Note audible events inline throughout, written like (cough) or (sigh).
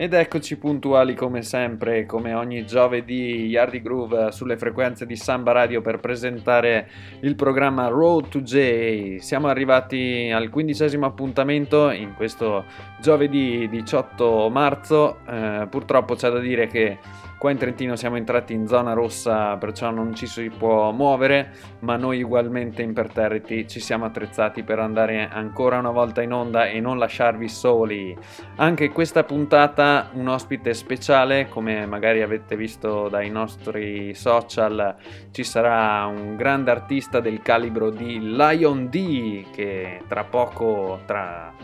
Ed eccoci puntuali come sempre, come ogni giovedì, Yardi Groove sulle frequenze di Samba Radio per presentare il programma Road to J. Siamo arrivati al quindicesimo appuntamento in questo giovedì 18 marzo. Eh, purtroppo c'è da dire che Qua in Trentino siamo entrati in zona rossa, perciò non ci si può muovere, ma noi ugualmente imperterriti ci siamo attrezzati per andare ancora una volta in onda e non lasciarvi soli. Anche questa puntata un ospite speciale, come magari avete visto dai nostri social, ci sarà un grande artista del calibro di Lion D che tra poco tra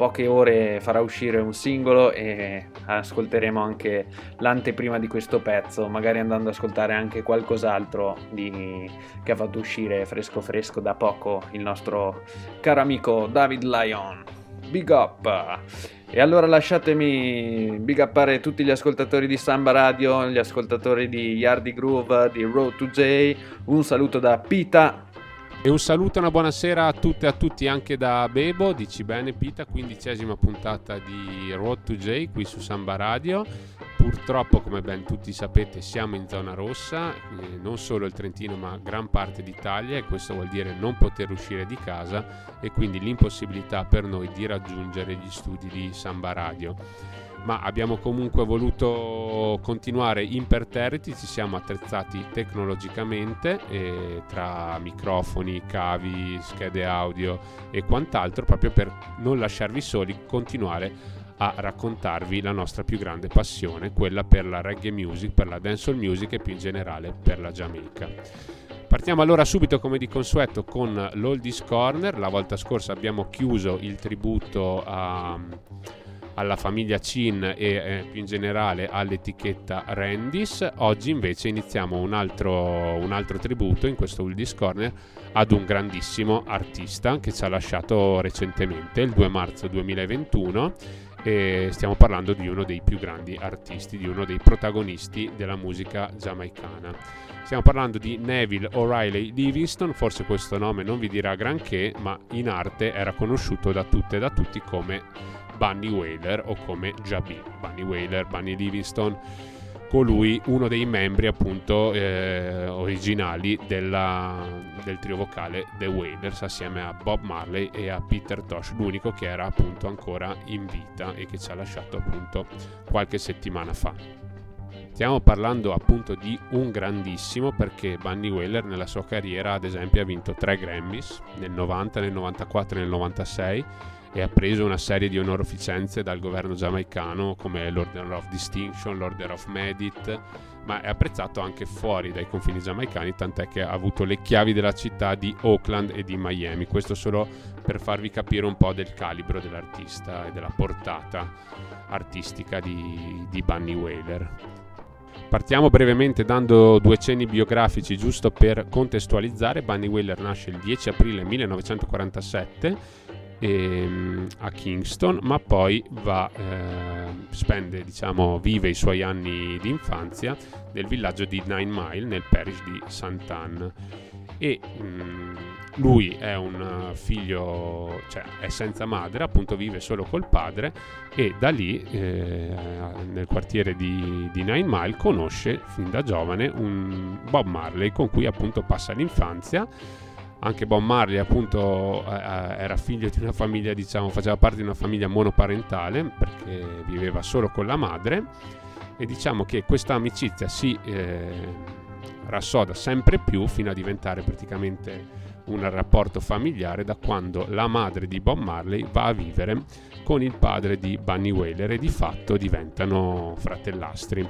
poche ore farà uscire un singolo e ascolteremo anche l'anteprima di questo pezzo, magari andando ad ascoltare anche qualcos'altro di... che ha fatto uscire fresco fresco da poco il nostro caro amico David Lyon. Big up! E allora lasciatemi big uppare tutti gli ascoltatori di Samba Radio, gli ascoltatori di Yardi Groove, di Road to J. Un saluto da Pita e un saluto e una buonasera a tutte e a tutti anche da Bebo, dici bene Pita, quindicesima puntata di Road to J qui su Samba Radio. Purtroppo, come ben tutti sapete, siamo in zona rossa, eh, non solo il Trentino ma gran parte d'Italia e questo vuol dire non poter uscire di casa e quindi l'impossibilità per noi di raggiungere gli studi di Samba Radio ma abbiamo comunque voluto continuare imperterriti, ci siamo attrezzati tecnologicamente eh, tra microfoni, cavi, schede audio e quant'altro proprio per non lasciarvi soli, continuare a raccontarvi la nostra più grande passione, quella per la reggae music, per la dancehall music e più in generale per la Giamaica. Partiamo allora subito come di consueto con l'Oldies Corner, la volta scorsa abbiamo chiuso il tributo a alla famiglia Chin e eh, più in generale all'etichetta Randis. Oggi invece iniziamo un altro, un altro tributo in questo Oldies Corner ad un grandissimo artista che ci ha lasciato recentemente, il 2 marzo 2021. E stiamo parlando di uno dei più grandi artisti, di uno dei protagonisti della musica giamaicana. Stiamo parlando di Neville O'Reilly Livingston, forse questo nome non vi dirà granché, ma in arte era conosciuto da tutte e da tutti come Bunny Whaler o come Jabi. Bunny Whaler, Bunny Livingston, colui uno dei membri appunto eh, originali della, del trio vocale The Wailers assieme a Bob Marley e a Peter Tosh, l'unico che era appunto ancora in vita e che ci ha lasciato appunto qualche settimana fa. Stiamo parlando appunto di un grandissimo perché Bunny Whaler nella sua carriera ad esempio ha vinto tre Grammys nel 90, nel 94 e nel 96 e ha preso una serie di onorificenze dal governo giamaicano come l'Order of Distinction, l'Order of Merit, ma è apprezzato anche fuori dai confini giamaicani, tant'è che ha avuto le chiavi della città di Oakland e di Miami. Questo solo per farvi capire un po' del calibro dell'artista e della portata artistica di, di Bunny Whaler. Partiamo brevemente dando due cenni biografici giusto per contestualizzare. Bunny Whaler nasce il 10 aprile 1947 ehm, a Kingston, ma poi va, eh, spende, diciamo, vive i suoi anni di infanzia nel villaggio di Nine Mile nel parish di Sant'Anne. E mh, mm, lui è un figlio, cioè è senza madre, appunto vive solo col padre e da lì eh, nel quartiere di, di, Nine Mile conosce fin da giovane un Bob Marley con cui appunto passa l'infanzia anche Bob Marley appunto eh, eh, era figlio di una famiglia diciamo faceva parte di una famiglia monoparentale perché viveva solo con la madre. E diciamo che questa amicizia si eh, rassoda sempre più fino a diventare praticamente un rapporto familiare da quando la madre di Bob Marley va a vivere con il padre di Bunny Whaler e di fatto diventano fratellastri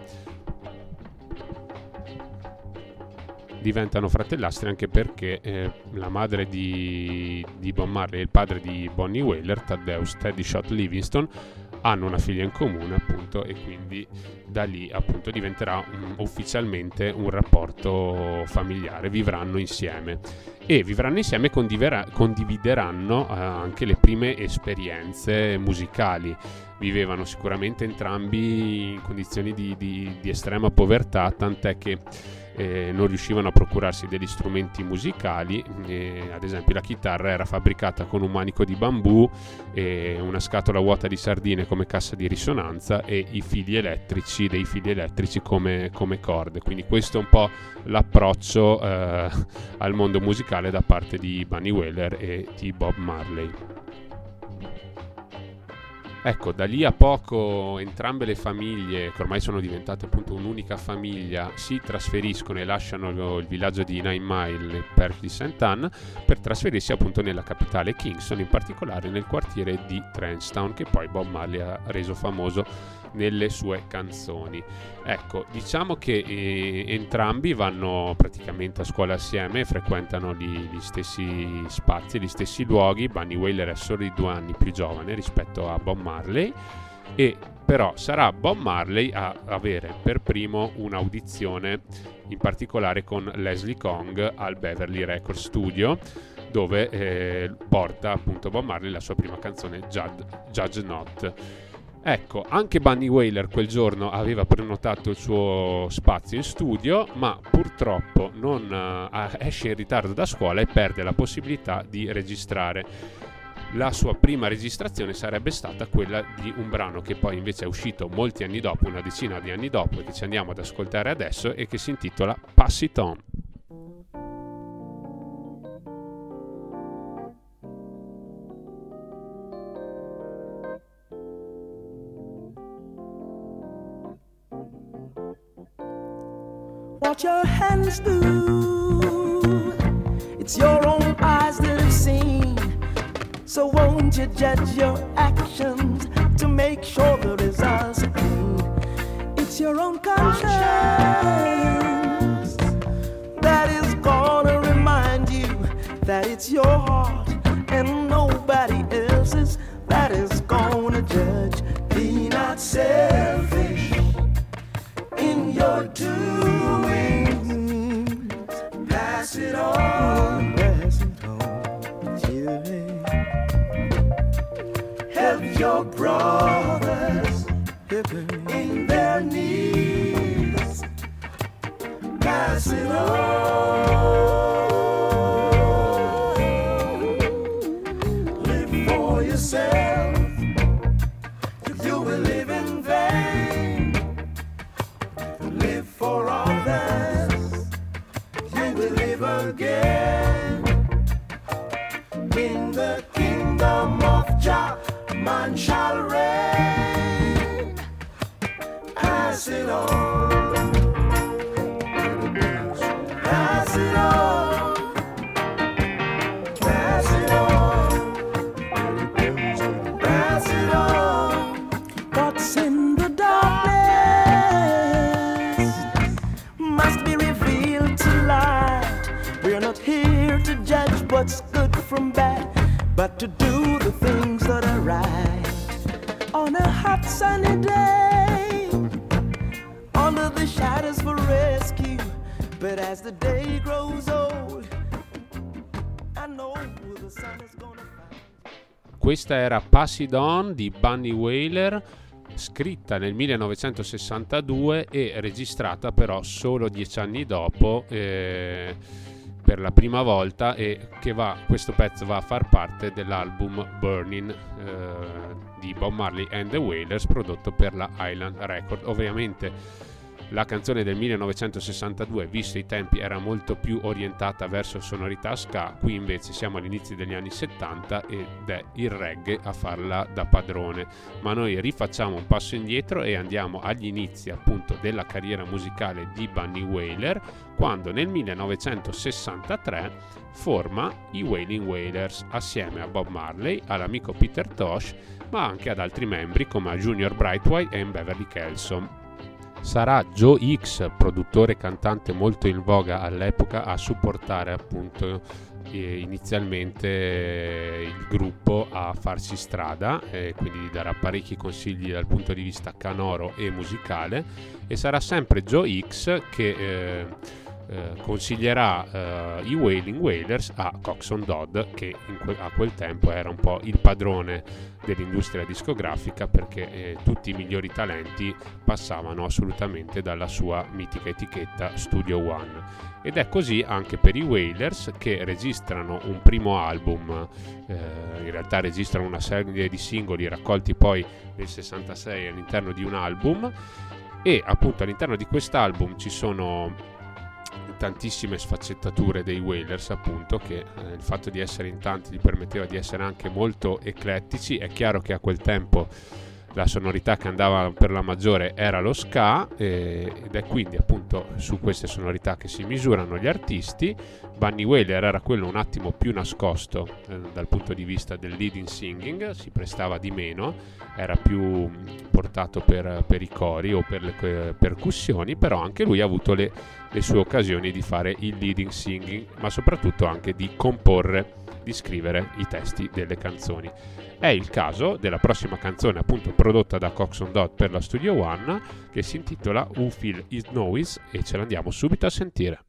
diventano fratellastri anche perché eh, la madre di, di Bon Marley e il padre di Bonnie Whaler, Thaddeus Teddy Shot Livingston, hanno una figlia in comune appunto e quindi da lì appunto diventerà un, ufficialmente un rapporto familiare, vivranno insieme e vivranno insieme e condivideranno eh, anche le prime esperienze musicali. Vivevano sicuramente entrambi in condizioni di, di, di estrema povertà, tant'è che eh, non riuscivano a procurarsi degli strumenti musicali, eh, ad esempio la chitarra era fabbricata con un manico di bambù, una scatola vuota di sardine come cassa di risonanza e i fili elettrici, dei fili elettrici come, come corde. Quindi questo è un po' l'approccio eh, al mondo musicale da parte di Bunny Whaler e di Bob Marley. Ecco, da lì a poco entrambe le famiglie, che ormai sono diventate appunto un'unica famiglia, si trasferiscono e lasciano il villaggio di Nine Mile Perch di St. Anne per trasferirsi appunto nella capitale Kingston, in particolare nel quartiere di Trenchtown, che poi Bob Marley ha reso famoso nelle sue canzoni. Ecco, diciamo che eh, entrambi vanno praticamente a scuola assieme, frequentano gli, gli, stessi spazi, gli stessi luoghi. Bunny Whaler è solo di due anni più giovane rispetto a Bob Marley e però sarà Bob Marley a avere per primo un'audizione in particolare con Leslie Kong al Beverly Record Studio dove eh, porta appunto Bob Marley la sua prima canzone Judge Not Ecco, anche Bunny Whaler quel giorno aveva prenotato il suo spazio in studio, ma purtroppo non, uh, esce in ritardo da scuola e perde la possibilità di registrare. La sua prima registrazione sarebbe stata quella di un brano che poi invece è uscito molti anni dopo, una decina di anni dopo, e che ci andiamo ad ascoltare adesso e che si intitola Pass It On. Your hands do. It's your own eyes that have seen. So won't you judge your actions to make sure the results are clean? It's your own conscience that is gonna remind you that it's your heart and nobody else's that is gonna judge. Be not selfish in your doing pass it on, pass it on, children. Help your brothers in their needs. Pass it on. As the day grows old, I know the sun is gonna Questa era Pass It On di Bunny Whaler scritta nel 1962 e registrata però solo dieci anni dopo eh, per la prima volta e va, questo pezzo va a far parte dell'album Burning eh, di Bob Marley and the Wailers prodotto per la Island Record. Ovviamente la canzone del 1962, visto i tempi, era molto più orientata verso sonorità ska, qui invece siamo all'inizio degli anni 70 ed è il reggae a farla da padrone. Ma noi rifacciamo un passo indietro e andiamo agli inizi appunto della carriera musicale di Bunny Whaler, quando nel 1963 forma i Wailing Wailers assieme a Bob Marley, all'amico Peter Tosh, ma anche ad altri membri come a Junior Brightway e Beverly Kelson sarà Joe X, produttore e cantante molto in voga all'epoca, a supportare appunto eh, inizialmente eh, il gruppo a farsi strada, eh, quindi darà parecchi consigli dal punto di vista canoro e musicale. E sarà sempre Joe X che eh, consiglierà eh, i Wailing Wailers a Coxon Dodd che que- a quel tempo era un po' il padrone dell'industria discografica perché eh, tutti i migliori talenti passavano assolutamente dalla sua mitica etichetta Studio One. Ed è così anche per i Wailers che registrano un primo album, eh, in realtà registrano una serie di singoli raccolti poi nel 66 all'interno di un album. E appunto all'interno di quest'album ci sono tantissime sfaccettature dei Wailers appunto che eh, il fatto di essere in tanti gli permetteva di essere anche molto eclettici è chiaro che a quel tempo la sonorità che andava per la maggiore era lo ska eh, ed è quindi appunto su queste sonorità che si misurano gli artisti. Bunny Wailer era quello un attimo più nascosto eh, dal punto di vista del leading singing, si prestava di meno, era più portato per, per i cori o per le percussioni, però anche lui ha avuto le, le sue occasioni di fare il leading singing, ma soprattutto anche di comporre, di scrivere i testi delle canzoni. È il caso della prossima canzone appunto prodotta da Coxon Dot per la Studio One che si intitola Who Feel Is Noise e ce l'andiamo subito a sentire.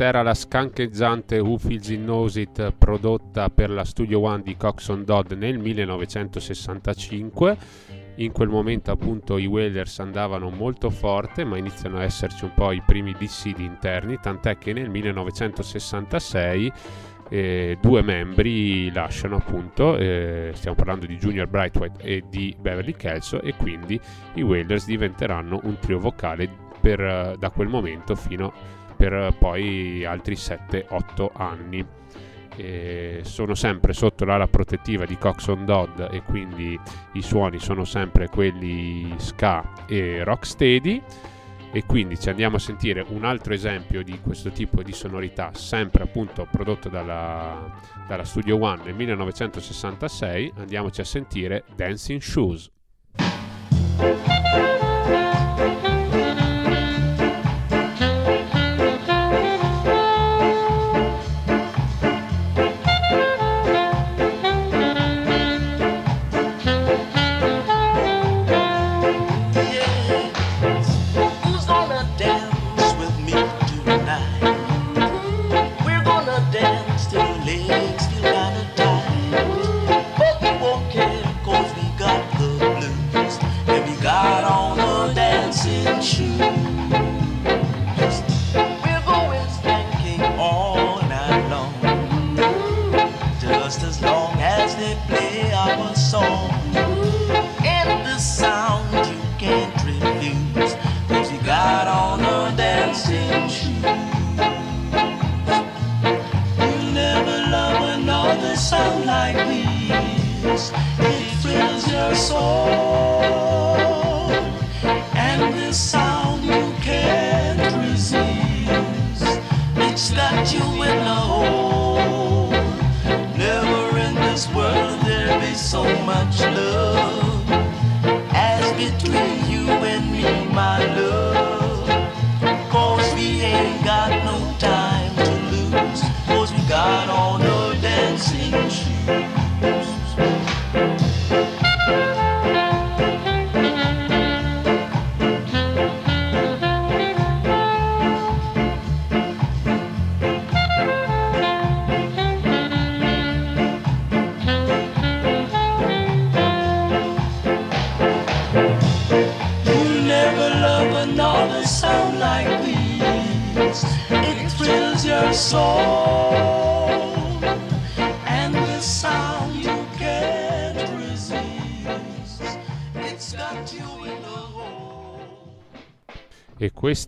Questa era la scancheggiante Who Feels in Knows It prodotta per la Studio One di Coxon Dodd nel 1965. In quel momento appunto i Wailers andavano molto forte ma iniziano a esserci un po' i primi dissidi interni, tant'è che nel 1966 eh, due membri lasciano appunto, eh, stiamo parlando di Junior Brightwhite e di Beverly Kelso e quindi i Wailers diventeranno un trio vocale per, da quel momento fino a per poi altri 7-8 anni. E sono sempre sotto l'ala protettiva di Coxon Dodd e quindi i suoni sono sempre quelli ska e rocksteady. E quindi ci andiamo a sentire un altro esempio di questo tipo di sonorità sempre appunto prodotto dalla, dalla Studio One nel 1966 andiamoci a sentire Dancing Shoes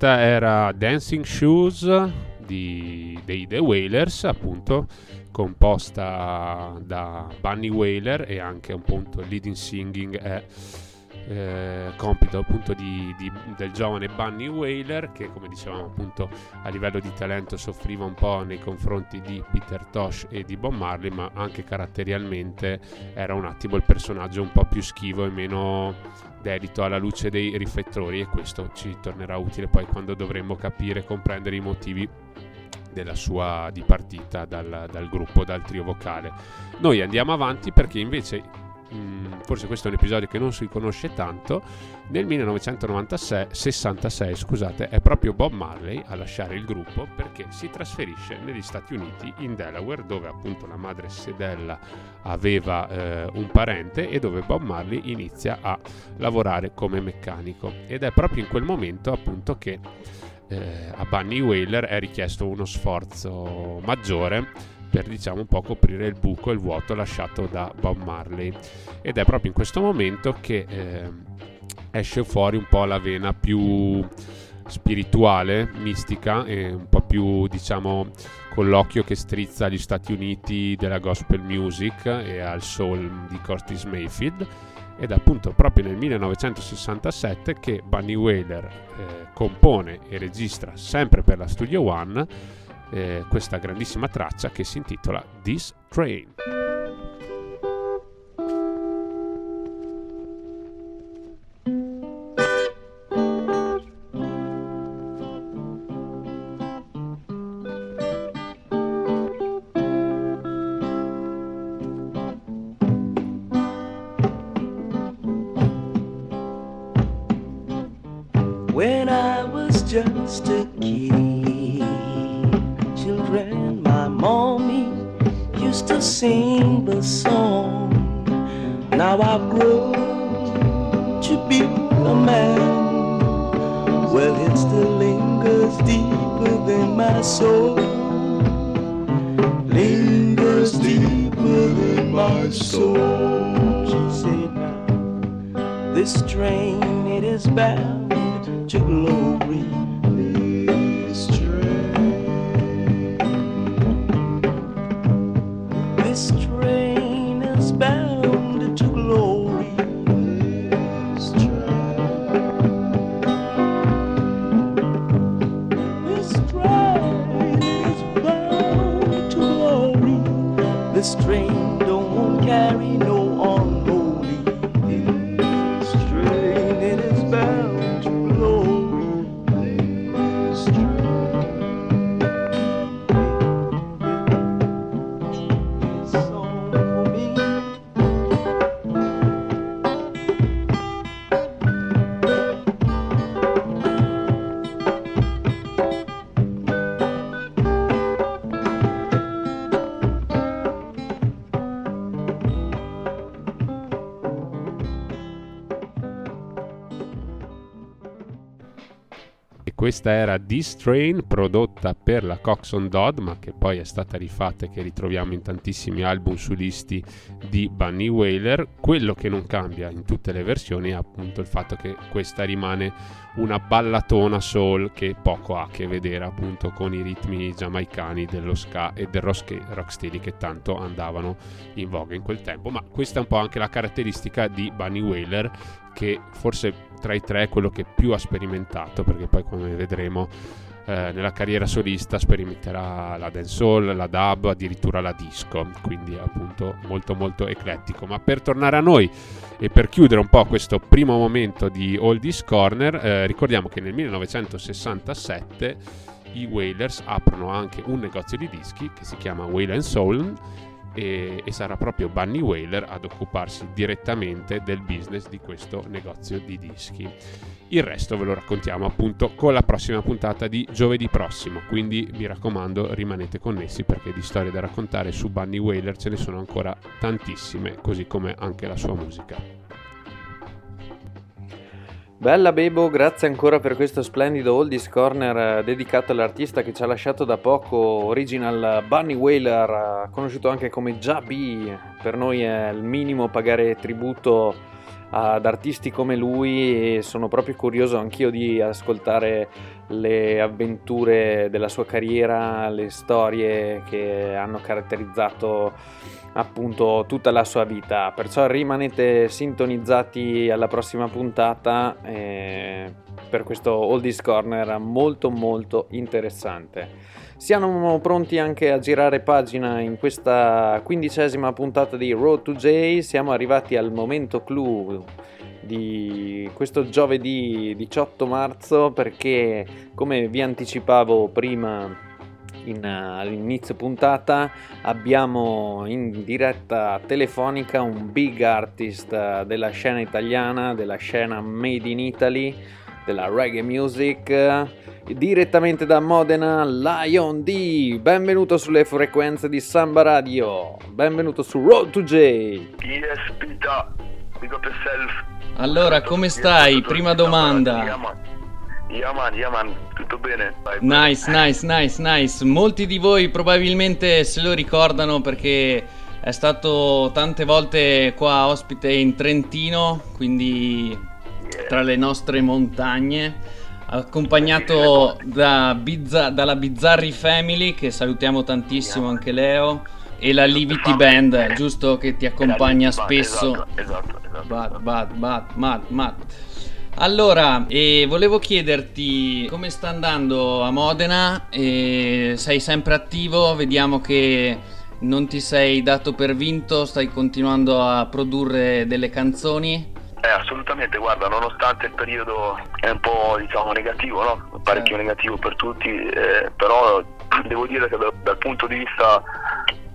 questa era Dancing Shoes di- dei The Wailers, appunto, composta da Bunny Wailer e anche appunto il leading singing è eh, compito appunto di, di- del giovane Bunny Wailer che come dicevamo appunto a livello di talento soffriva un po' nei confronti di Peter Tosh e di Bob Marley ma anche caratterialmente era un attimo il personaggio un po' più schivo e meno dedito alla luce dei riflettori e questo ci tornerà utile poi quando dovremo capire e comprendere i motivi della sua dipartita dal, dal gruppo, dal trio vocale. Noi andiamo avanti perché invece, mh, forse questo è un episodio che non si conosce tanto, nel 1966 scusate, è proprio Bob Marley a lasciare il gruppo perché si trasferisce negli Stati Uniti, in Delaware, dove appunto la madre Sedella aveva eh, un parente e dove Bob Marley inizia a lavorare come meccanico. Ed è proprio in quel momento appunto che eh, a Bunny Whaler è richiesto uno sforzo maggiore per diciamo un po' coprire il buco e il vuoto lasciato da Bob Marley. Ed è proprio in questo momento che eh, esce fuori un po' la vena più spirituale, mistica e un po' più diciamo con l'occhio che strizza agli Stati Uniti della gospel music e al soul di Curtis Mayfield. Ed appunto proprio nel 1967 che Bunny Whaler eh, compone e registra sempre per la Studio One eh, questa grandissima traccia che si intitola This Train. Man. Well, it still lingers deeper than my soul. Lingers deeper than my soul. She said, now this train it is bound to glory. Questa era D-Strain prodotta per la Coxon Dodd ma che poi è stata rifatta e che ritroviamo in tantissimi album solisti di Bunny Whaler. Quello che non cambia in tutte le versioni è appunto il fatto che questa rimane una ballatona soul che poco ha a che vedere appunto con i ritmi giamaicani dello ska e del rocksteady che tanto andavano in voga in quel tempo. Ma questa è un po' anche la caratteristica di Bunny Whaler che forse tra i tre è quello che più ha sperimentato, perché poi come vedremo eh, nella carriera solista sperimenterà la dancehall, la dub, addirittura la disco, quindi appunto molto molto eclettico. Ma per tornare a noi e per chiudere un po' questo primo momento di Oldies Corner, eh, ricordiamo che nel 1967 i Wailers aprono anche un negozio di dischi che si chiama Whale Soul e, e, sarà proprio Bunny Whaler ad occuparsi direttamente del business di questo negozio di dischi. Il resto ve lo raccontiamo appunto con la prossima puntata di giovedì prossimo, quindi mi raccomando rimanete connessi perché di storie da raccontare su Bunny Whaler ce ne sono ancora tantissime, così come anche la sua musica. Bella Bebo, grazie ancora per questo splendido Oldies Corner eh, dedicato all'artista che ci ha lasciato da poco, original Bunny Whaler, conosciuto anche come Jabi. Per noi è il minimo pagare tributo ad artisti come lui e sono proprio curioso anch'io di ascoltare le avventure della sua carriera, le storie che hanno caratterizzato appunto tutta la sua vita. Perciò rimanete sintonizzati alla prossima puntata eh, per questo Oldies Corner molto molto interessante. Siamo pronti anche a girare pagina in questa quindicesima puntata di Road to J. Siamo arrivati al momento clou di questo giovedì 18 marzo perché come vi anticipavo prima in, all'inizio puntata abbiamo in diretta telefonica un big artist uh, della scena italiana, della scena made in Italy, della reggae music, direttamente da Modena, Lion D. Benvenuto sulle frequenze di Samba Radio, benvenuto su Road to J. Yes, Peter. Allora, come stai? Prima domanda. Yaman, Yaman, tutto bene? Vai, nice, nice, nice, nice. Molti di voi probabilmente se lo ricordano perché è stato tante volte qua ospite in Trentino, quindi tra le nostre montagne, accompagnato da Bizza- dalla Bizzarri Family, che salutiamo tantissimo anche Leo, e la Livity Band, giusto che ti accompagna spesso. Esatto, esatto, esatto. Bad, bad, bad, mad, mad. Allora, eh, volevo chiederti come sta andando a Modena, eh, sei sempre attivo, vediamo che non ti sei dato per vinto, stai continuando a produrre delle canzoni. Eh, assolutamente, guarda, nonostante il periodo è un po' diciamo negativo, no? parecchio certo. negativo per tutti, eh, però devo dire che dal, dal punto di vista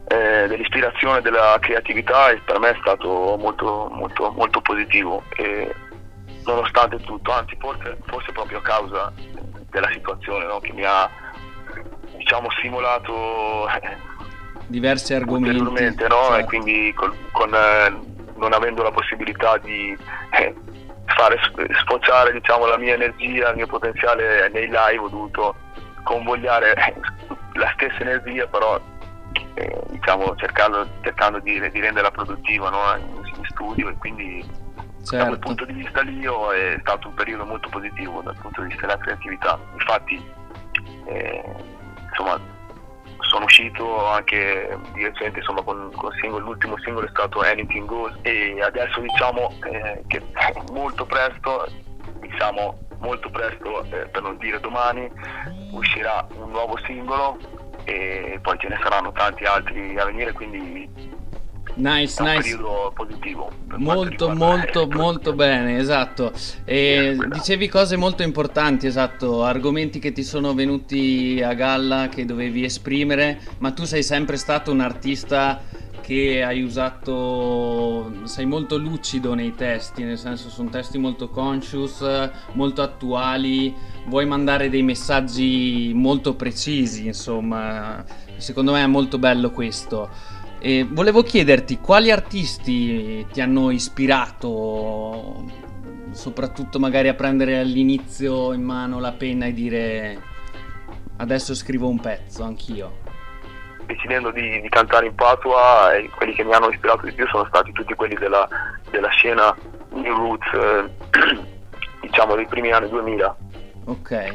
eh, dell'ispirazione, della creatività, per me è stato molto, molto, molto positivo. E, nonostante tutto, anzi forse, forse proprio a causa della situazione no? che mi ha diciamo simulato eh, diversi argomenti no? certo. e quindi con, con eh, non avendo la possibilità di eh, fare sfociare diciamo, la mia energia, il mio potenziale nei live ho dovuto convogliare la stessa energia però eh, diciamo cercando, cercando di, di, renderla produttiva no? in, in studio e quindi certo. da quel punto di vista lì è stato un periodo molto positivo dal punto di vista della creatività. Infatti, eh, insomma, sono uscito anche di recente insomma, con, con singolo, l'ultimo singolo è stato Anything Goes e adesso diciamo eh, che (laughs) molto presto, diciamo molto presto, eh, per non dire domani, uscirà un nuovo singolo e poi ce ne saranno tanti altri a venire, quindi Nice, un nice. periodo positivo. Molto, molto, (laughs) molto bene, esatto. E dicevi cose molto importanti, esatto, argomenti che ti sono venuti a galla, che dovevi esprimere, ma tu sei sempre stato un artista che hai usato, sei molto lucido nei testi, nel senso sono testi molto conscious, molto attuali, vuoi mandare dei messaggi molto precisi, insomma, secondo me è molto bello questo. E volevo chiederti quali artisti ti hanno ispirato soprattutto magari a prendere all'inizio in mano la penna e dire adesso scrivo un pezzo anch'io? Decidendo di, di cantare in patua, eh, quelli che mi hanno ispirato di più sono stati tutti quelli della, della scena New Roots, eh, (clears throat) diciamo dei primi anni 2000. Ok.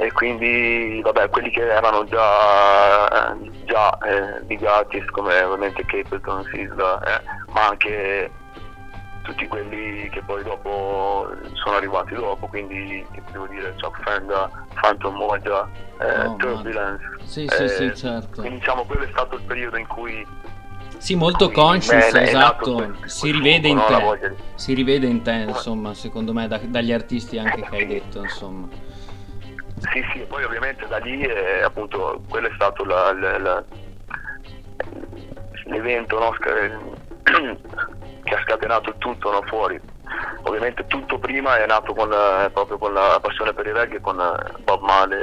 E quindi, vabbè, quelli che erano già, già eh, big artist come ovviamente Capleton, Sisla, eh, ma anche tutti quelli che poi dopo sono arrivati dopo, quindi devo dire Chuck Fenda, Phantom Moja, eh, Oh, Turbulence. Sì, sì, sì, eh, certo. Quindi diciamo quello è stato il periodo in cui Sì, molto conscious, è esatto. nato quel- Si rivede in te. Si rivede in te, insomma, secondo me, da- dagli artisti anche che hai detto, insomma. Sì, sì, poi ovviamente da lì eh, appunto quello è stato la- la- la- l'evento no, (clears throat) che ha scatenato tutto no, fuori. Ovviamente tutto prima è nato con, eh, proprio con la passione per il reggae, con eh, Bob Marley,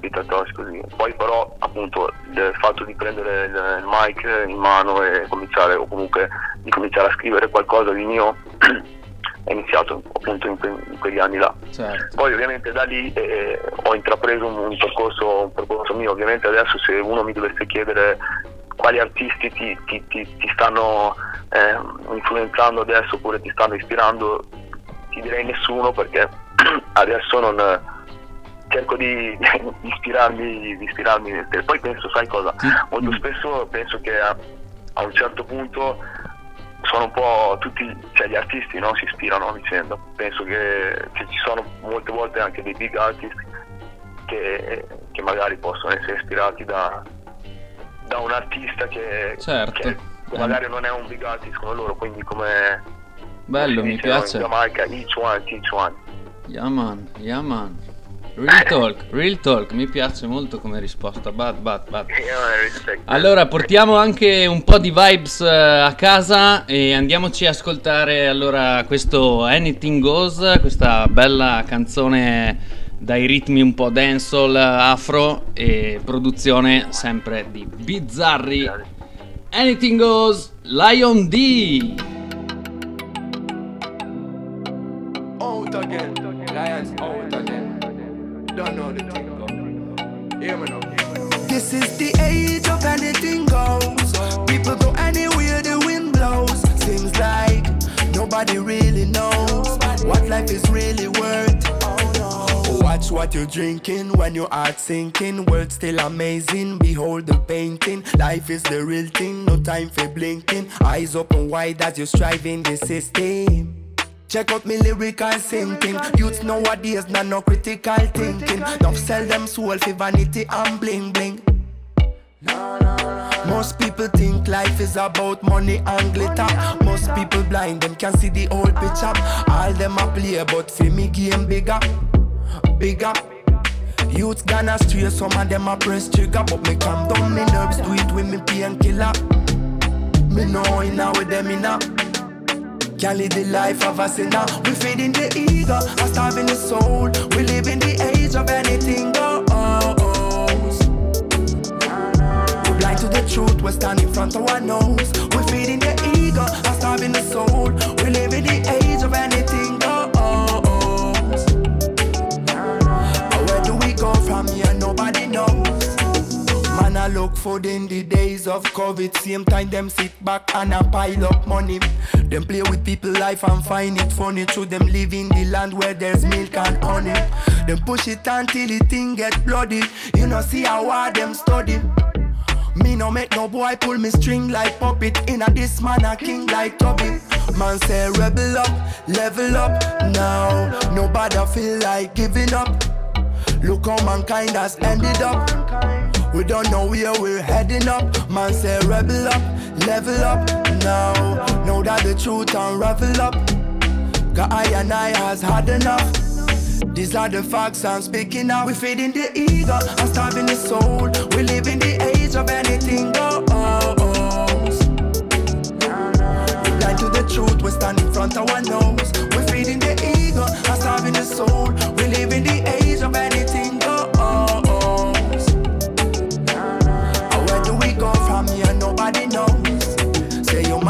Peter Tosh, così. Poi però appunto il fatto di prendere il, il mic in mano e cominciare, o comunque di cominciare a scrivere qualcosa di mio (clears throat) è iniziato appunto in, que- in quegli anni là. Certo. Poi ovviamente da lì eh, ho intrapreso un, un percorso, un percorso mio, ovviamente adesso se uno mi dovesse chiedere quali artisti ti, ti- ti- ti stanno eh, influenzando adesso oppure ti stanno ispirando, ti direi nessuno perché (clears throat) adesso non cerco di, (laughs) di ispirarmi, di ispirarmi nel te. Poi penso, sai cosa? Molto spesso penso che a, a un certo punto sono un po' tutti, cioè gli artisti no, si ispirano a vicenda. Penso che, che ci sono molte volte anche dei big artist che, che magari possono essere ispirati da, da un artista che, Certo. che- magari non è un big artist come loro, quindi come Bello, mi no, piace. In Giamaica, each one, each one. Yeah man, yeah man. Real talk, real talk, mi piace molto come risposta. Bad, bad, bad. Eh, respect. Allora, portiamo anche un po' di vibes eh, a casa e andiamoci a ascoltare allora questo Anything Goes, questa bella canzone dai ritmi un po' dancehall afro e produzione sempre di Bizzarri. Anything Goes, Lion D. out again. Lions out again. Don't know the thing go. Hear me now. This is the age of anything goes. People go anywhere the wind blows. Seems like nobody really knows what life is really worth. Watch what you're drinking when your heart sinking. World still amazing. Behold the painting. Life is the real thing. No time for blinking. Eyes open wide as you strive in the system. Check out me lyrical thinking. Youths nowadays not no critical thinking. Don't sell them soul for vanity and bling bling. Most people think life is about money and glitter. Most people blind, them can see the whole picture. All them a play, but for me game bigger, bigger. Youths gonna stray, some of them a press trigger, but me calm down me nerves, do it with me painkiller. Me know inna with them inna. Can't live the life of a sinner. We feed in the ego, and starving the soul. We live in the age of anything goes. We blind to the truth, we stand in front of our nose. We feeding the ego, and starving the soul. Look for in the days of COVID. Same time, them sit back and a pile up money. Them play with people life and find it funny. True, them live in the land where there's milk and honey. Them push it until the thing get bloody. You know, see how hard them study. Me no make no boy pull me string like puppet. Inna this man a king like Tubby. Man say rebel up, level up now. Nobody feel like giving up. Look how mankind has ended up. We don't know where we're heading up. Man say rebel up, level up now. Know that the truth unravel up. Cause I and I has had enough. These are the facts I'm speaking of. We feeding the ego and starving the soul. We live in the age of anything goes. We blind to the truth, we stand in front of our nose. We feeding the ego and starving the soul.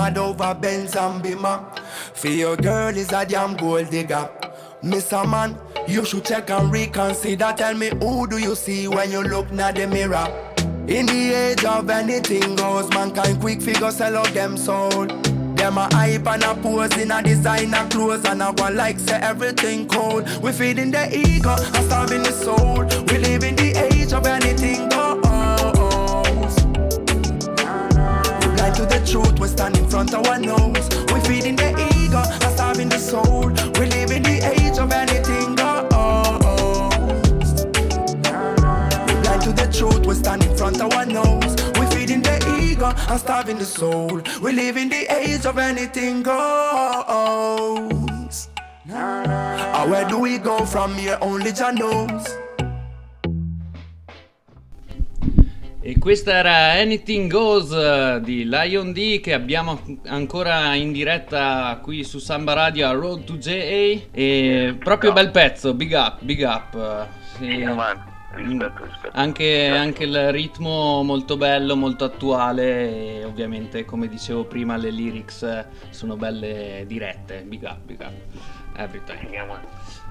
Mad over Benz and Bima. For your girl is a damn gold digger. Mr. Man, you should check and reconsider. Tell me who do you see when you look at the mirror? In the age of anything goes, mankind quick figure sell out them soul. Them a hype and a pose in a designer clothes and a one like say everything cold. We feeding the ego and starving the soul. We live in the age truth, we stand in front of our nose. We feeding the ego and starving the soul. We live in the age of anything goes. We blind to the truth, we stand in front of our nose. We feeding the ego and starving the soul. We live in the age of anything goes. Ah, where do we go from here? Only Jah knows. E questa era Anything Goes eh, di Lion D che abbiamo ancora in diretta qui su Samba Radio a Road to JA e proprio bel pezzo, big up, big up. sì. Rispetto, rispetto. Anche, anche il ritmo molto bello, molto attuale e ovviamente come dicevo prima le lyrics sono belle dirette, big up, big up, every time. Yeah, man.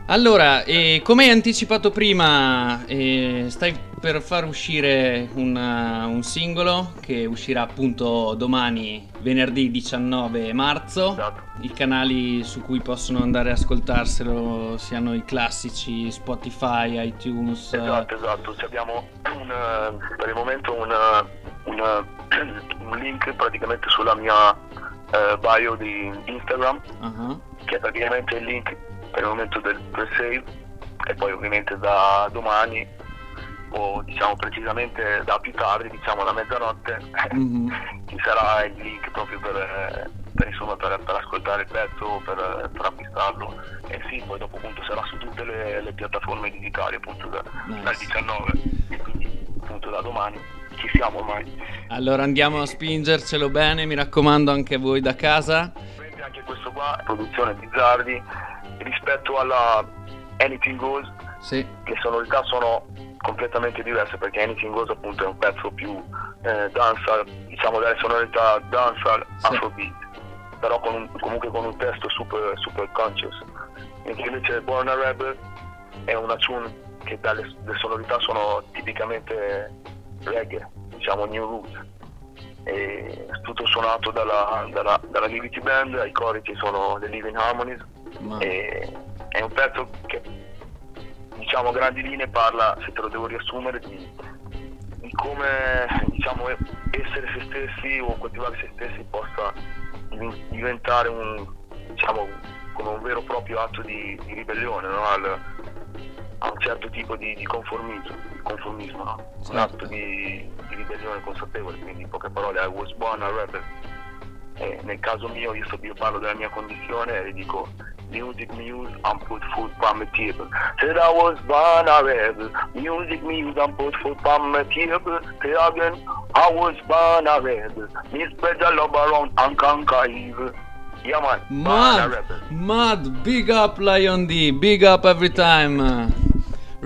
Allora, eh, come hai anticipato prima, eh, stai per far uscire un, uh, un singolo che uscirà appunto domani, venerdì 19 marzo. Esatto. I canali su cui possono andare a ascoltarselo siano i classici Spotify, iTunes. eh, Esatto, esatto. Ci abbiamo un, eh, per il momento un, eh, un, eh, link praticamente sulla mia eh, bio di Instagram, ah, che è praticamente il link per il momento del pre-save e poi ovviamente da domani o diciamo precisamente da più tardi, diciamo da mezzanotte, Mhm. (laughs) ci sarà il link proprio per, per, insomma, per, per ascoltare il pezzo per, acquistarlo. E sì, poi dopo appunto sarà su tutte le, le piattaforme digitali appunto da- Nice. dal 19 e quindi appunto da domani ci siamo ormai. Allora andiamo a spingercelo bene, mi raccomando anche voi da casa. Anche questo qua è produzione Bizzardi rispetto alla Anything Goes Sì, le sonorità sono completamente diverse perché Anything Goes appunto è un pezzo più eh, dancehall, diciamo dalle sonorità dancehall Sì. afrobeat però con un- comunque con un testo super, super conscious. Mentre invece Born a Rebel è una tune che dalle le sonorità sono tipicamente reggae diciamo new roots. E tutto suonato dalla, dalla, dalla Liberty Band ai cori ci sono le Living Harmonies ma è un pezzo che diciamo a grandi linee parla, se te lo devo riassumere, di, di come diciamo, essere se stessi o coltivare se stessi possa div- diventare un, diciamo, come un vero e proprio atto di, di ribellione no? Al- a un certo tipo di, di conformismo, conformismo no? un Certo. atto di, di ribellione consapevole, quindi in poche parole I was born a rebel. E nel caso mio io, sto- io parlo della mia condizione e dico music muse and put food on my table. Said I was born a rebel. Music muse and put food on my table. Say again, I was born a rebel. Me spread the love around and conquer evil. Yeah man, Mad, mad, big up Lion D, big up every time.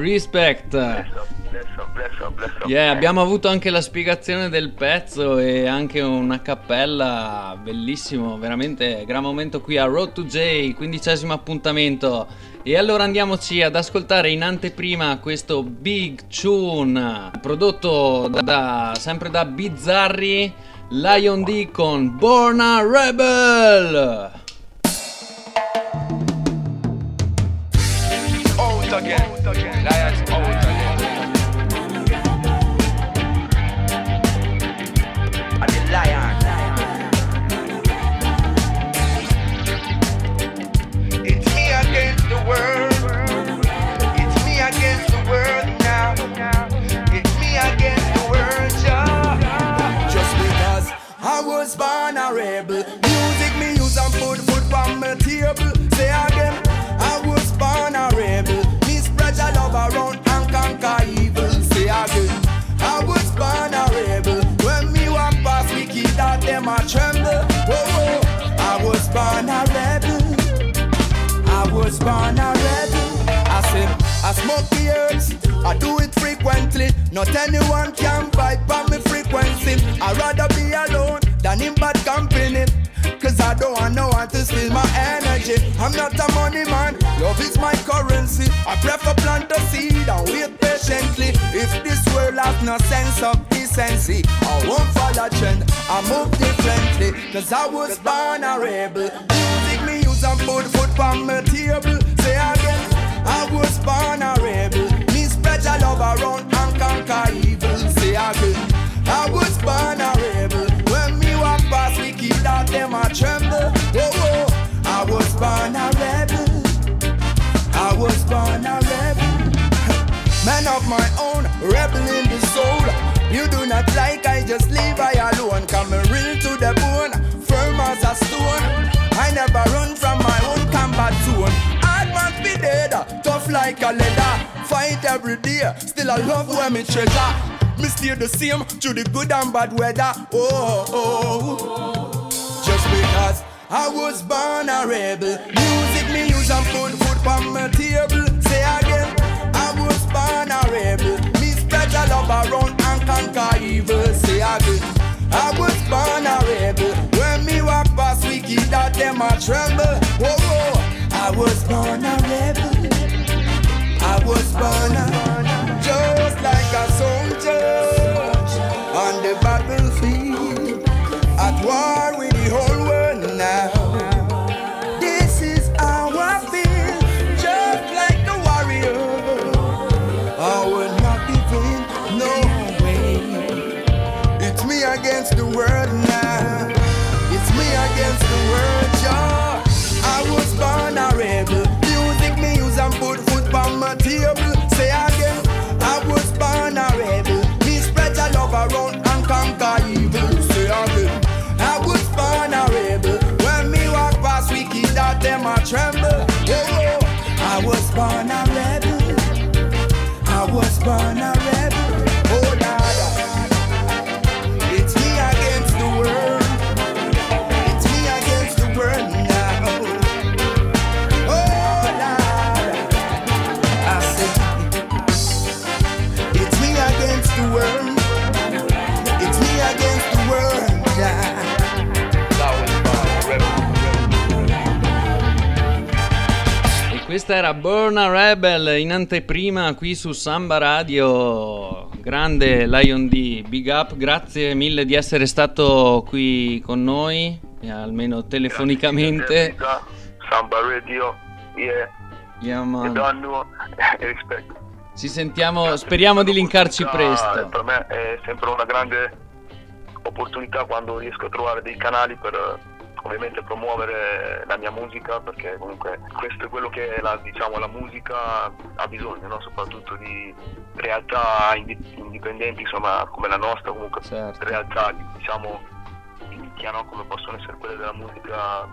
Respect. Bless up, bless up, bless up, bless abbiamo avuto anche la spiegazione del pezzo e anche una cappella, bellissimo, veramente gran momento qui a Road to J, quindicesimo appuntamento. E allora andiamoci ad ascoltare in anteprima questo Big Tune, prodotto da, da- sempre da Bizzarri, Lion D con Born a Rebel. Born a rebel. I said, I smoke the herbs, I do it frequently. Not anyone can vibe on me frequency. I'd rather be alone than in bad company. Cause I don't want no one to steal my energy. I'm not a money man, love is my currency. I prefer plant a seed and wait patiently. If this world has no sense of decency, I won't follow trend, I move differently. Cause I was born a rebel. Music me use and put food on my table. Say again, I was born a rebel. Me spread your love around and conquer evil. Say again, I was born a rebel. When me walk past, we keep that them a tremble. Oh, oh, I was born a rebel. I was born a rebel. (laughs) Man of my own, rebel not like, I just leave I alone. Coming real to the bone, firm as a stone. I never run from my own combat zone. Hard man be dead, tough like a leather. Fight every day, still I love where me treasure. Me stay the same through the good and bad weather. Oh, oh. Just because I was born a rebel. Music me use and put food on my table. Say again, I was born a rebel. Me spread love around conquer evil. Say again, I was born a rebel. When me walk past, keep that them a tremble. Whoa, whoa. I was born a rebel. I was born a just like a soldier on the battlefield at war with the whole world now. Questa era Burn a Rebel in anteprima qui su Samba Radio. Grande Lion D, big up, grazie mille di essere stato qui con noi, eh, almeno telefonicamente. Samba Radio, yeah, Yeah, e man. rispetto. Ci sentiamo, speriamo di linkarci presto. Per me è sempre una grande opportunità quando riesco a trovare dei canali per eh, ovviamente promuovere la mia musica perché comunque questo è quello che la, diciamo, la musica ha bisogno, no? soprattutto di realtà indi- indipendenti insomma, come la nostra, comunque Certo. realtà diciamo di nicchia no? come possono essere quelle della musica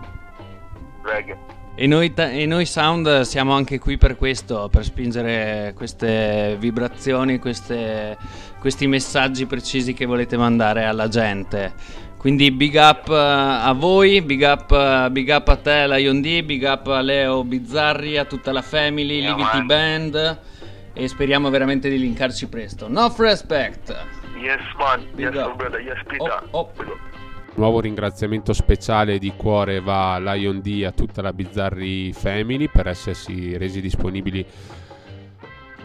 reggae. E noi, e noi Sound siamo anche qui per questo, per spingere queste vibrazioni, queste- questi messaggi precisi che volete mandare alla gente. Quindi big up eh, a voi, big up, eh, big up a te Lion D, big up a Leo Bizzarri, a tutta la family, Yeah, Livity man. Band e speriamo veramente di linkarci presto. No respect! Yes man, Big yes up. brother, yes Peter. Oh, oh. Nuovo ringraziamento speciale di cuore va a Lion D e a tutta la Bizzarri Family per essersi resi disponibili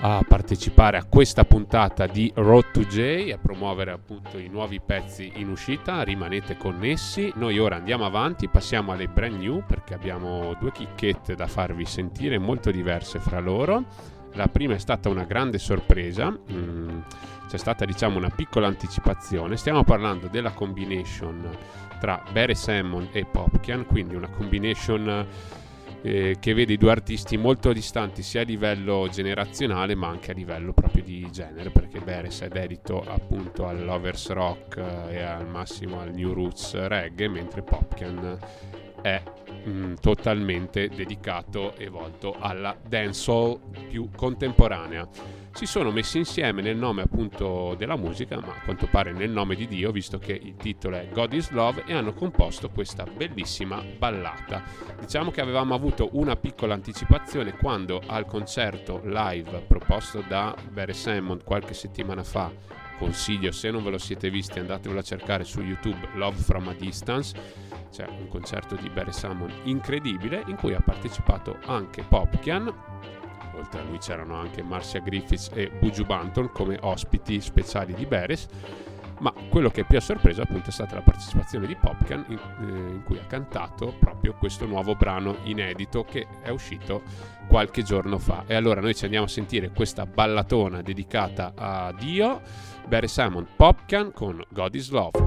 a partecipare a questa puntata di Road to J a promuovere appunto i nuovi pezzi in uscita. Rimanete connessi. Noi ora andiamo avanti, passiamo alle brand new perché abbiamo due chicchette da farvi sentire molto diverse fra loro. La prima è stata una grande sorpresa. mm, c'è stata diciamo una piccola anticipazione. Stiamo parlando della combination tra Barry Salmon e Popkian, quindi una combination eh, che vede due artisti molto distanti sia a livello generazionale ma anche a livello proprio di genere perché Beres è dedito appunto al lovers rock eh, e al massimo al new roots reggae mentre Popkian è mm, totalmente dedicato e volto alla dancehall più contemporanea si sono messi insieme nel nome appunto della musica, ma a quanto pare nel nome di Dio, visto che il titolo è God is Love, e hanno composto questa bellissima ballata. Diciamo che avevamo avuto una piccola anticipazione quando al concerto live proposto da Barry Salmon qualche settimana fa consiglio se non ve lo siete visti andatevelo a cercare su YouTube Love from a Distance c'è un concerto di Barry Salmon incredibile in cui ha partecipato anche Popkian oltre a lui c'erano anche Marcia Griffiths e Buju Banton come ospiti speciali di Beres ma quello che più ha sorpreso appunto è stata la partecipazione di Popcan in, eh, in, cui ha cantato proprio questo nuovo brano inedito che è uscito qualche giorno fa e allora noi ci andiamo a sentire questa ballatona dedicata a Dio Barry Simon Popcan con God is Love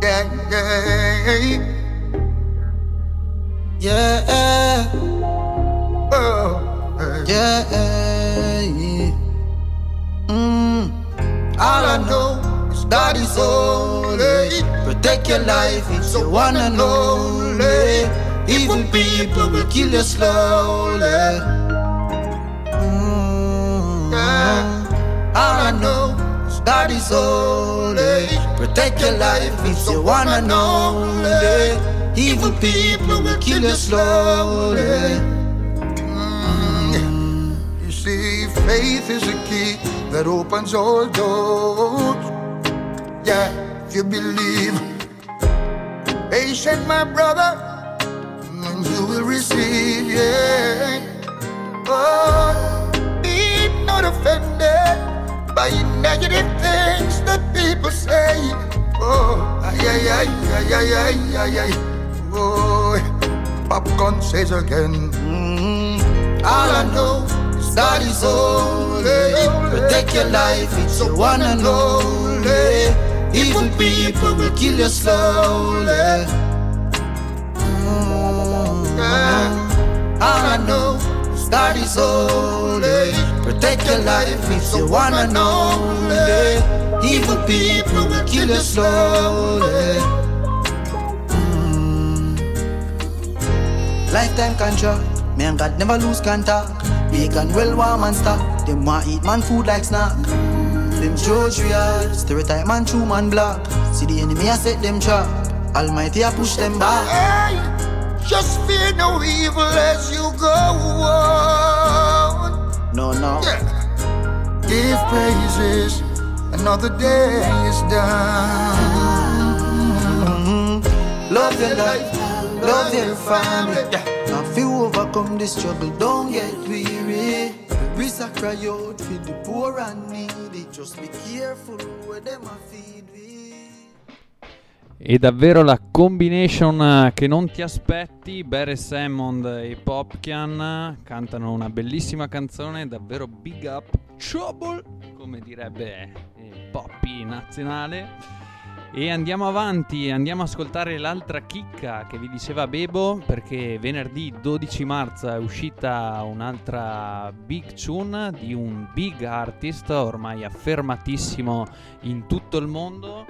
yeah, yeah, yeah. Oh, yeah. Mm. All I know is God is holy. Protect your life, it's one and only. Evil people will kill you slowly. Mm. All I know is God is holy. Protect your life, it's one and only. Evil people will kill you slowly. See, faith is a key that opens all doors. Yeah, if you believe, patient, my brother, and you will receive. Yeah. Oh, be not offended by negative things that people say. Oh, ay, ay, ay, ay, ay, ay, ay, ay. Oh, popcorn says again. Mm, all I know God is holy. Protect your life, it's your one and only. Evil people will kill you slowly. Mm, all I know is God is holy. Protect your life, it's your one and only. Evil people will kill you slowly. Mm. Lifetime contract, me and God never lose contact. Bacon well warm and stock. Them want eat man food like snack. Them judge real, stereotype man true man black. See the enemy I set them trap. Almighty I push them back. Hey, just fear no evil as you go on. No, no. Yeah. Give praises, another day is done. Mm-hmm. Love your life, love your family. Yeah. Now if you overcome this struggle, don't get weary. The rich cry out for the poor and needy. Just be careful where them a feed E davvero la combination che non ti aspetti, Beres Hammond e Popkian cantano una bellissima canzone, davvero big up, trouble, come direbbe il Poppy nazionale. E andiamo avanti, andiamo a ascoltare l'altra chicca che vi diceva Bebo perché venerdì 12 marzo è uscita un'altra big tune di un big artist ormai affermatissimo in tutto il mondo.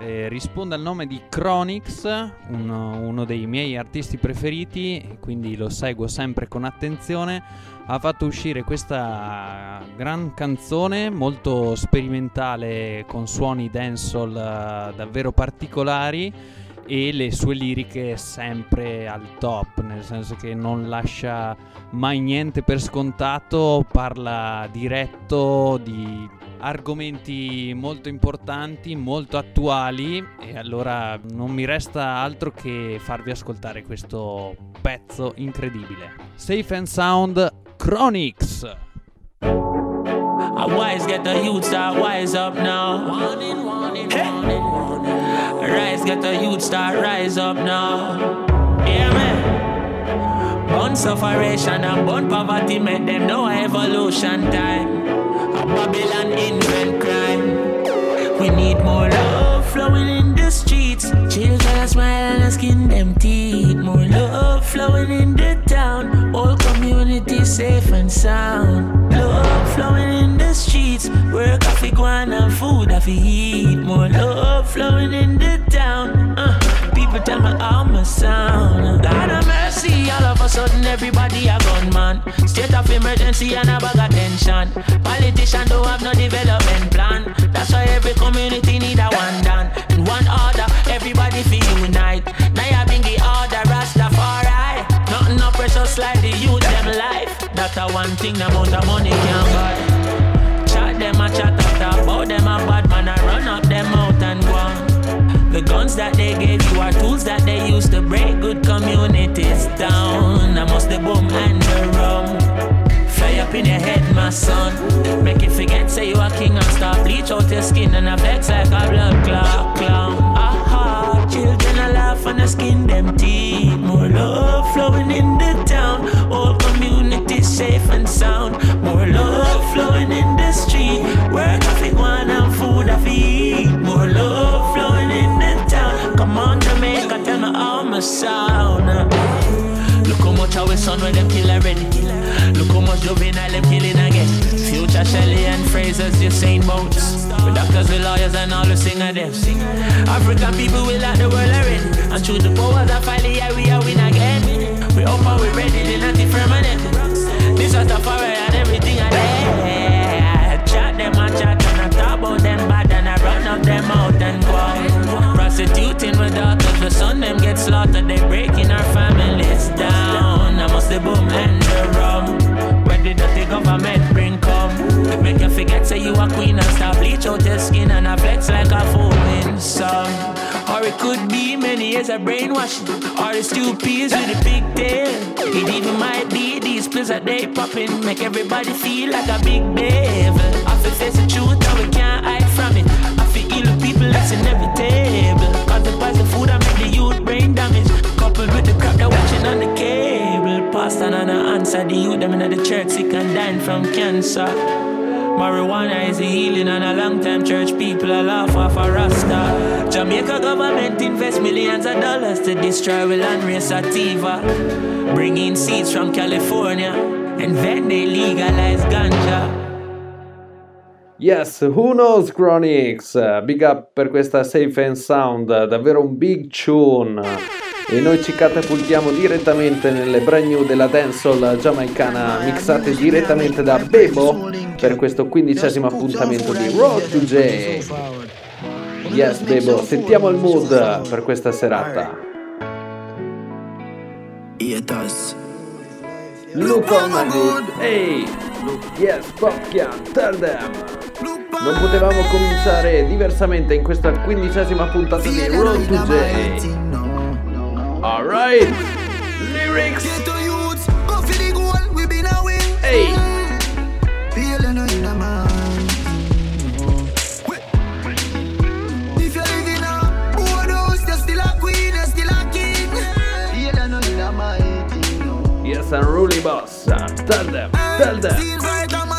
Eh, risponde al nome di Chronix, uno, uno dei miei artisti preferiti, quindi lo seguo sempre con attenzione. Ha fatto uscire questa gran canzone molto sperimentale con suoni dancehall uh, davvero particolari e le sue liriche sempre al top, nel senso che non lascia mai niente per scontato, parla diretto di argomenti molto importanti, molto attuali e allora non mi resta altro che farvi ascoltare questo pezzo incredibile. Safe and Sound Chronix. A wise get the youth start wise up now. Warning, warning, hey. warning, warning. Rise get the youth start rise up now. Yeah, man. Born sufferation and born poverty make them know evolution time. A Babylon invent crime. We need more love flowing in the streets. Children smile and skin them teeth. More love flowing in the town. All community safe and sound. Love flowing in the streets. Work coffee, guan and food I eat. More love flowing in the town. Uh, people tell me I'm a sound. God have mercy, all of a sudden everybody a gunman. State of emergency and a bag of tension. Politicians don't have no development plan. That's why every community need a one done. In one order, everybody feel unite. Now you bring the order, Rastafari. Nothing no precious like the youth them life. That's a one thing the amount of money can buy. Chat them a chat talk about them a bad man. I run up them out and. The guns that they gave you are tools that they use to break good communities down. I must the boom and the rum. Fly up in your head, my son. Make you forget, say you a king and start bleach out your skin and a vex like a blood clot clown. Aha, children a laugh and a skin them teeth. More love flowing in the town. All community safe and sound. More love flowing in the street. Where sound. Look how much our son when them kill already. Look how much juvenile them killing again. Future Shelley and Fraser's Usain Bolts. With doctors, with lawyers, and all the singer them. African people will like the world already. And through the powers of finally, yeah, we are win again. We up and we ready, they not permanent. This is the fire and everything I there. Prostituting my daughters, the son them get slaughtered. They breaking our families down. I must the boom and the rum. Where the dirty government bring come. Make you forget say you a queen and start bleach out your skin and I flex like a fool in some. Or it could be many years of brainwashing. Or it's two peas with a big tail. It even might be these pills that they popping. Make everybody feel like a big devil. I feel face the truth with people that's inevitable. Cause the price of food I make the youth brain damage. Coupled with the crap they're watching on the cable. Pastor and I answer the youth, them in the church sick and dying from cancer. Marijuana is a healing and a long time church people are laugh off a rasta. Jamaica government invest millions of dollars to destroy will and race sativa. Bring in seeds from California and then they legalize ganja. Yes, Who Knows Chronics, big up per questa Safe and Sound, davvero un big tune. E noi ci catapultiamo direttamente nelle brand new della dancehall giamaicana, mixate direttamente da Bebo per questo quindicesimo appuntamento di Road to J. Yes, Bebo, sentiamo il mood per questa serata. Look on my good, hey! Yes, Popkian, tell them! Non potevamo cominciare diversamente in questa quindicesima puntata di Road to J. Alright, lyrics. Hey. Yes, unruly boss. Tell them, tell them.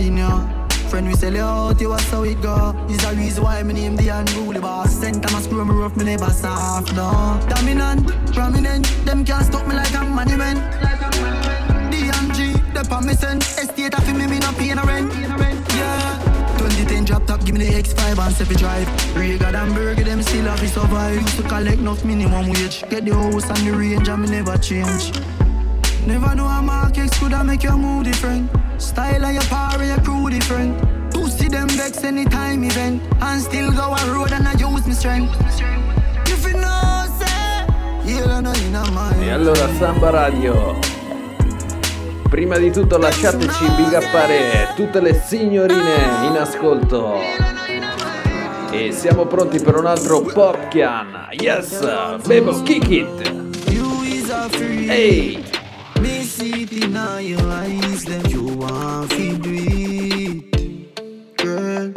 You. Friend, we sell you out, you was how it go. Is the reason why me name the unruly boss. Sent time I screw me rough, me never soft, no. Dominant, prominent, them can't stop me like a monument. DMG, the permission, estate of me, me no pay no rent. Yeah. 2010 drop top, give me the X5 and 7 drive. Regal and burger, them still have to survive. Used to collect enough minimum wage. Get the house and the range, and me never change. Never know how markets could have make your mood different. Style of your power your crew different. To see them vex anytime event. And still go a road and I use my strength. If you know, say, yeah, I know in a mind. E allora Samba Radio. Prima di tutto lasciateci big uppare tutte le signorine in ascolto. E siamo pronti per un altro Popkian. Yes, Bebo, kick it. Free. Hey, see it in your eyes, them you want to do it. Girl,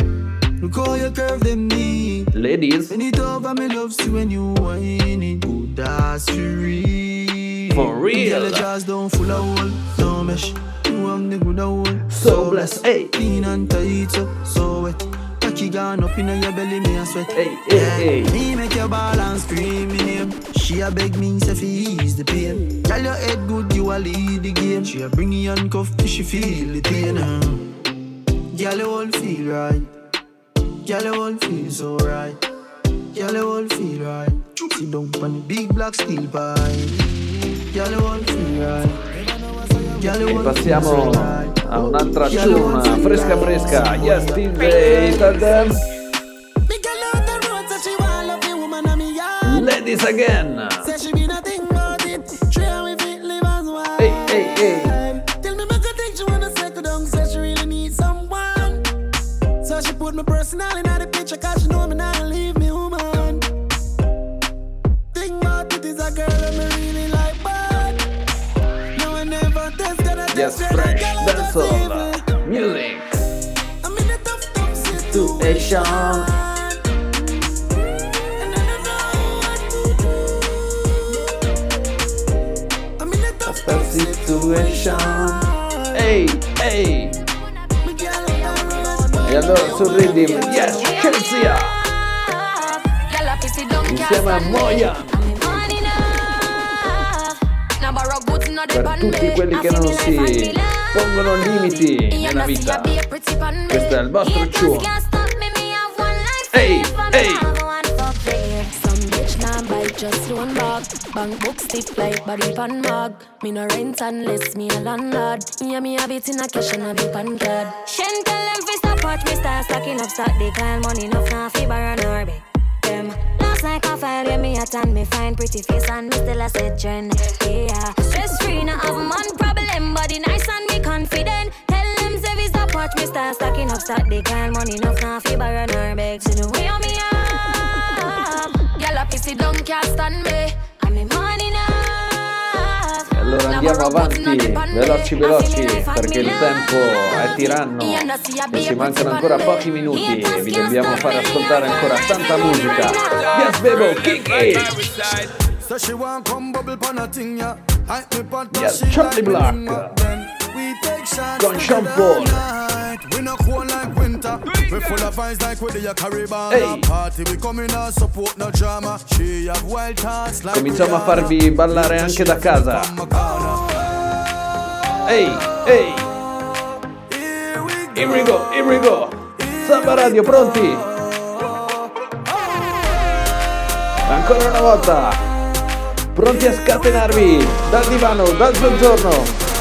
look how you curve them knee. ladies, Bend it over, me love see when you whine it. Good that's for real. For real. Girl, the jaws don't full of hole, no mesh. You am the good hole. So blessed, hey. Clean and tight, so, so wet. Cocky gone up in your belly, me a sweat. Hey, hey, hey. Me make your ball and scream me name. She a beg me say ease the pain. Tell your head good, you a lead the game. She a bring you handcuff, she feel the pain. Uh. Girl, you all feel right. Girl, you all feel so right. Girl, you all feel right. Down on the big black steel pipe. Girl, you all feel right. Girl, you all feel so right. A un'altra tune fresca fresca. Yes, DJ, tell them. Me I'm in a tough, Tough tough situation. situation. Ehi, ehi. Me girl, I E allora sul rhythm, yes, Chelsea. Insieme a Moya. Per tutti quelli che non si pongono limiti nella vita. Questo è il vostro tune. Ehi, ehi. Some bitch nah bite, just loan bag. Bank book stiff like body pan mag. Me no rent unless me a landlord. Yeah, me have it in a cash and a big pan card. Shen tell them fi stop watch me start stacking up. They call money enough now fi nor beg them. Night I file where me at and me find pretty face and me still a set trend. Yeah, stress free now have man problem. Body nice and me confident. Tell them fi stop watch me start stacking up stock. They call money enough now fi borrow nor beg. So the way on me up, gyal a pissy down can't stand me. I'm in money now. Allora andiamo avanti, veloci veloci, perché il tempo è tiranno e ci mancano ancora pochi minuti e vi dobbiamo fare ascoltare ancora tanta musica. Yes, Bebo, kick it! Yes, Charlie Black. Con Sean Paul. We no cold like winter. We full of vibes like with the Caribbean Hey. party. We coming out support no drama. She have wild thoughts like Cominciamo a farvi ballare anche da casa. Ehi, ehi, Here we here we go, here we go. Samba Radio, pronti? Ancora una volta. Pronti a scatenarvi dal divano, dal soggiorno.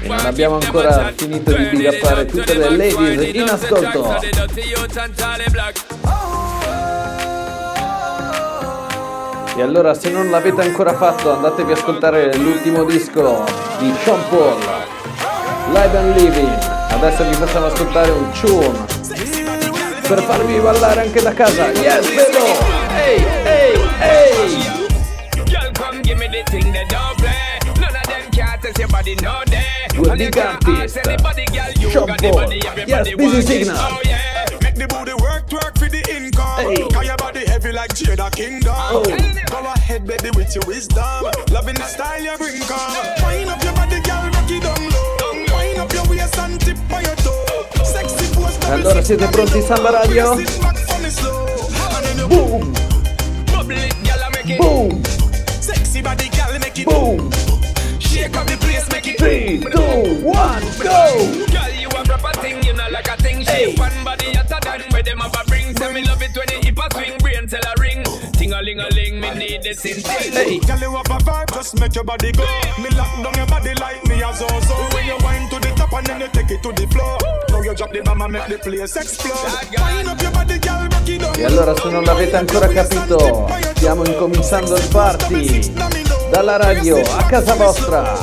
E non abbiamo ancora finito di bigappare tutte le ladies in ascolto. E allora se non l'avete ancora fatto andatevi a ascoltare l'ultimo disco di Sean Paul, Live and Living. Adesso vi facciamo ascoltare un tune per farvi ballare anche da casa. Yes, Bebo! Ehi, ehi, ehi! Girl, come give me the thing that don't play. None of them can't test your body, no day. Good And if big you artist. ask uh, anybody, girl, you Sean got the Paul. body, everybody Yes, busy want it. signal. Oh, yeah. Make the booty work, twerk for the income. Hey. Cause your body heavy like Jada Kingdom. Oh. Go ahead, baby, with your wisdom. Loving the style you bring, come. Wind up your body, girl, rock it down low. Wind up your waist and tip on your toe. Sexy pose, double Allora, six, siete double pronti, six, Samba Radio? Sit back for me slow. And then you Boom, Bubble it, girl, I make it. boom, Sexy body, girl, make it boom! Shake up the place, make it 3, 2, 1, go! Girl, you a proper thing, you know, like a thing. Shape and body hotter than where them have a bring. Say me love it when you hip a swing, brain tell a ring. Ting a ling a ling, me need this in Hey, Girl, you have a vibe, just make your body go. Me lock down your body like me as also. When you wind to the top and then you take it to the floor. Now you drop the bomb and make the place explode. Wind up your body, girl, rock it down. E allora se non l'avete ancora capito, stiamo incominciando il party dalla radio a casa vostra.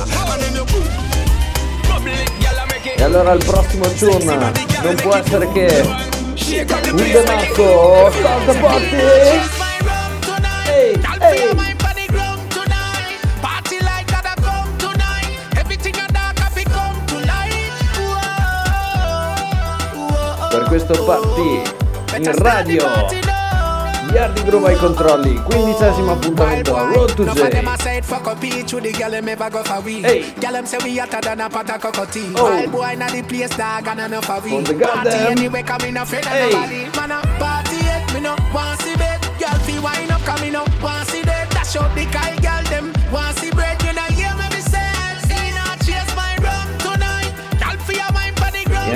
E allora il prossimo tune non può essere che il De Marco Start the Party. Per questo party in radio Yardi Groove ai controlli, quindicesimo appuntamento a Road to J. Hey. Gyal them say we hotter than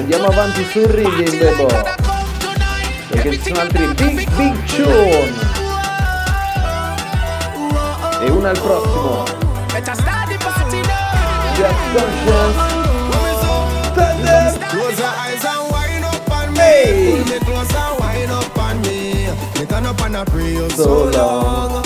andiamo avanti sul rhythm, Bebo. Perché ci sono altri big big tune. E uno al prossimo. Just Conscience. Close your eyes and wind up on me. Hey. Close and wind up on me. Me turn up and I pray you so, So long.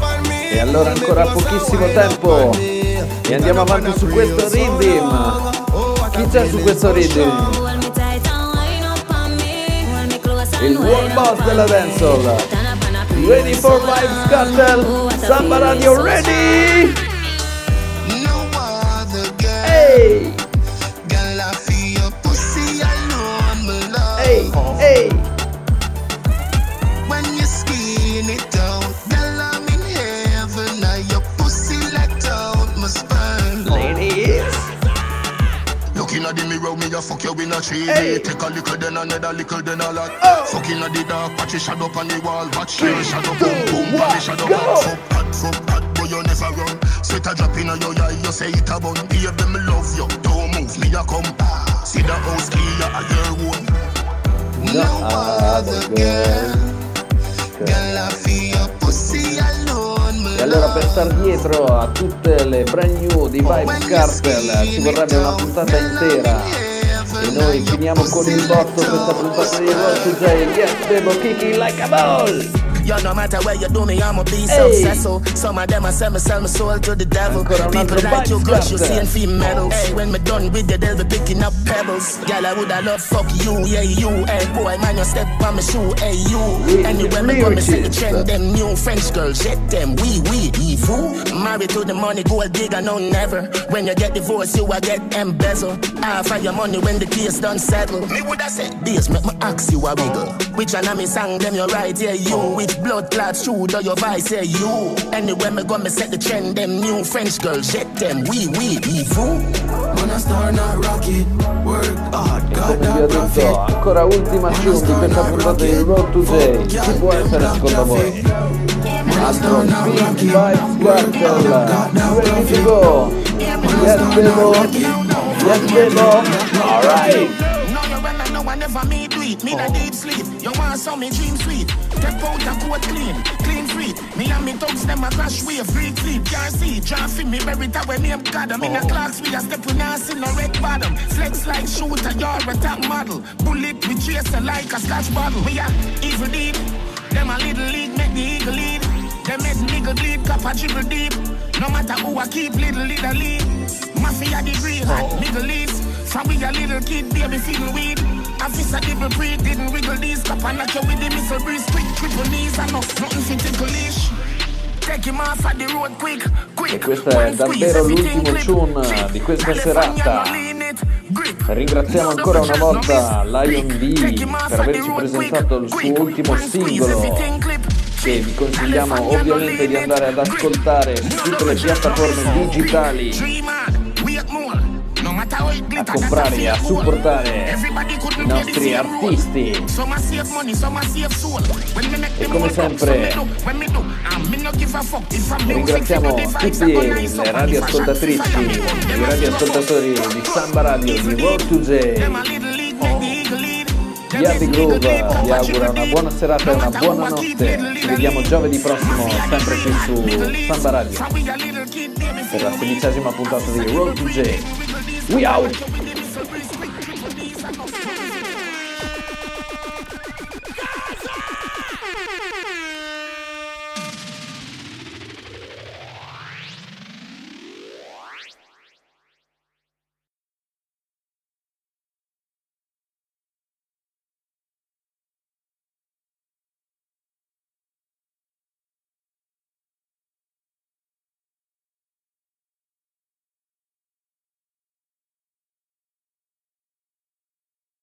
On me. E allora ancora pochissimo tempo. E andiamo avanti su questo rhythm. Oh, Chi c'è su questo so rhythm? il world boss della dancehall. Ready for life scuttle, Samba Radio ready! Hey! Hey! Hey! Me a fuck you in a tree. Hey. Take a little, then another little, then a lot. Oh. Fucking at the dark, watch it shadow on the wall. Watch your shadow boom boom, on the shadow. Fuck hot, fuck hot, boy you never run. Sweat a drop in your eye, you say it a bun. Baby, me love you, don't move me a come. See the house you a your own. No other girl, girl I feel your pussy E allora per star dietro a tutte le brand new di Vibes Cartel ci vorrebbe una puntata intera. E noi finiamo con il botto questa puntata di Road to Jail. Yes, Bebo kicking like a ball. Yo, no matter where you do me, I'ma be Hey. successful. Some of them I sell me, sell my soul to the devil. People altro like you, Vibes girls, you Cartel. seeing females. Hey, when me done with you, they'll be picking up pebbles. Girl, I woulda love fuck you, yeah you. Hey boy, man, you step on my shoe, hey you. We- Anywhere me go, me set the lyricist. trend. Them new French girls, shit them, we we evil. Married to the money, gold digger, no never. When you get divorced, you a get embezzle. Half of your money when the case done settle. Me woulda said this, make me ask you a wiggle. Which one of me sang them you right, yeah you. Which blood clots shoe do your voice, yeah you. Anywhere me go, me set the trend. Them new French girls, shit them, we we evil. Man, I start not rocket. Work hard, E got come vi ho that detto, profit. ancora ultima tune di questa puntata di Road to Jail. Chi può essere secondo voi? Altro Big Vibes Cartel. Ready to go. Yes, Bebo. Yes, Bebo. Alright. No, you remember, no, I never me do it. Me the deep sleep. You want some me dream sweet. Step out a coat clean, clean free. Me and me thugs them a crash wave, free sleep. Can't see, draw fi me bury that when name God. I'm in a oh. clocks, we a step with us in a red bottom. Flex like shooter, you're a top model. Bullet we chase like a scotch bottle. We a evil deep. Them a little league, make the eagle lead. Them make nigga bleed, cup a dribble deep. No matter who I keep, little little lead. Mafia degree, hot nigga leads. From we a little kid, baby feel weed. Officer double breed, didn't wiggle these. Cup and knock you with the missile breeze. Quick, triple knees, enough, nothing fit tickle leash. E questo è davvero l'ultimo tune di questa serata. Ringraziamo ancora una volta Lion D per averci presentato il suo ultimo singolo che vi consigliamo ovviamente di andare ad ascoltare su tutte le piattaforme digitali a comprare e a supportare i nostri artisti. E come sempre, ringraziamo tutte le radioascoltatrici e i radioascoltatori di Samba Radio di Road to J Yardi Groove vi augura una buona serata e una buona notte. ci vediamo giovedì prossimo sempre qui su Samba Radio. Per la sedicesima puntata di Road to J We out!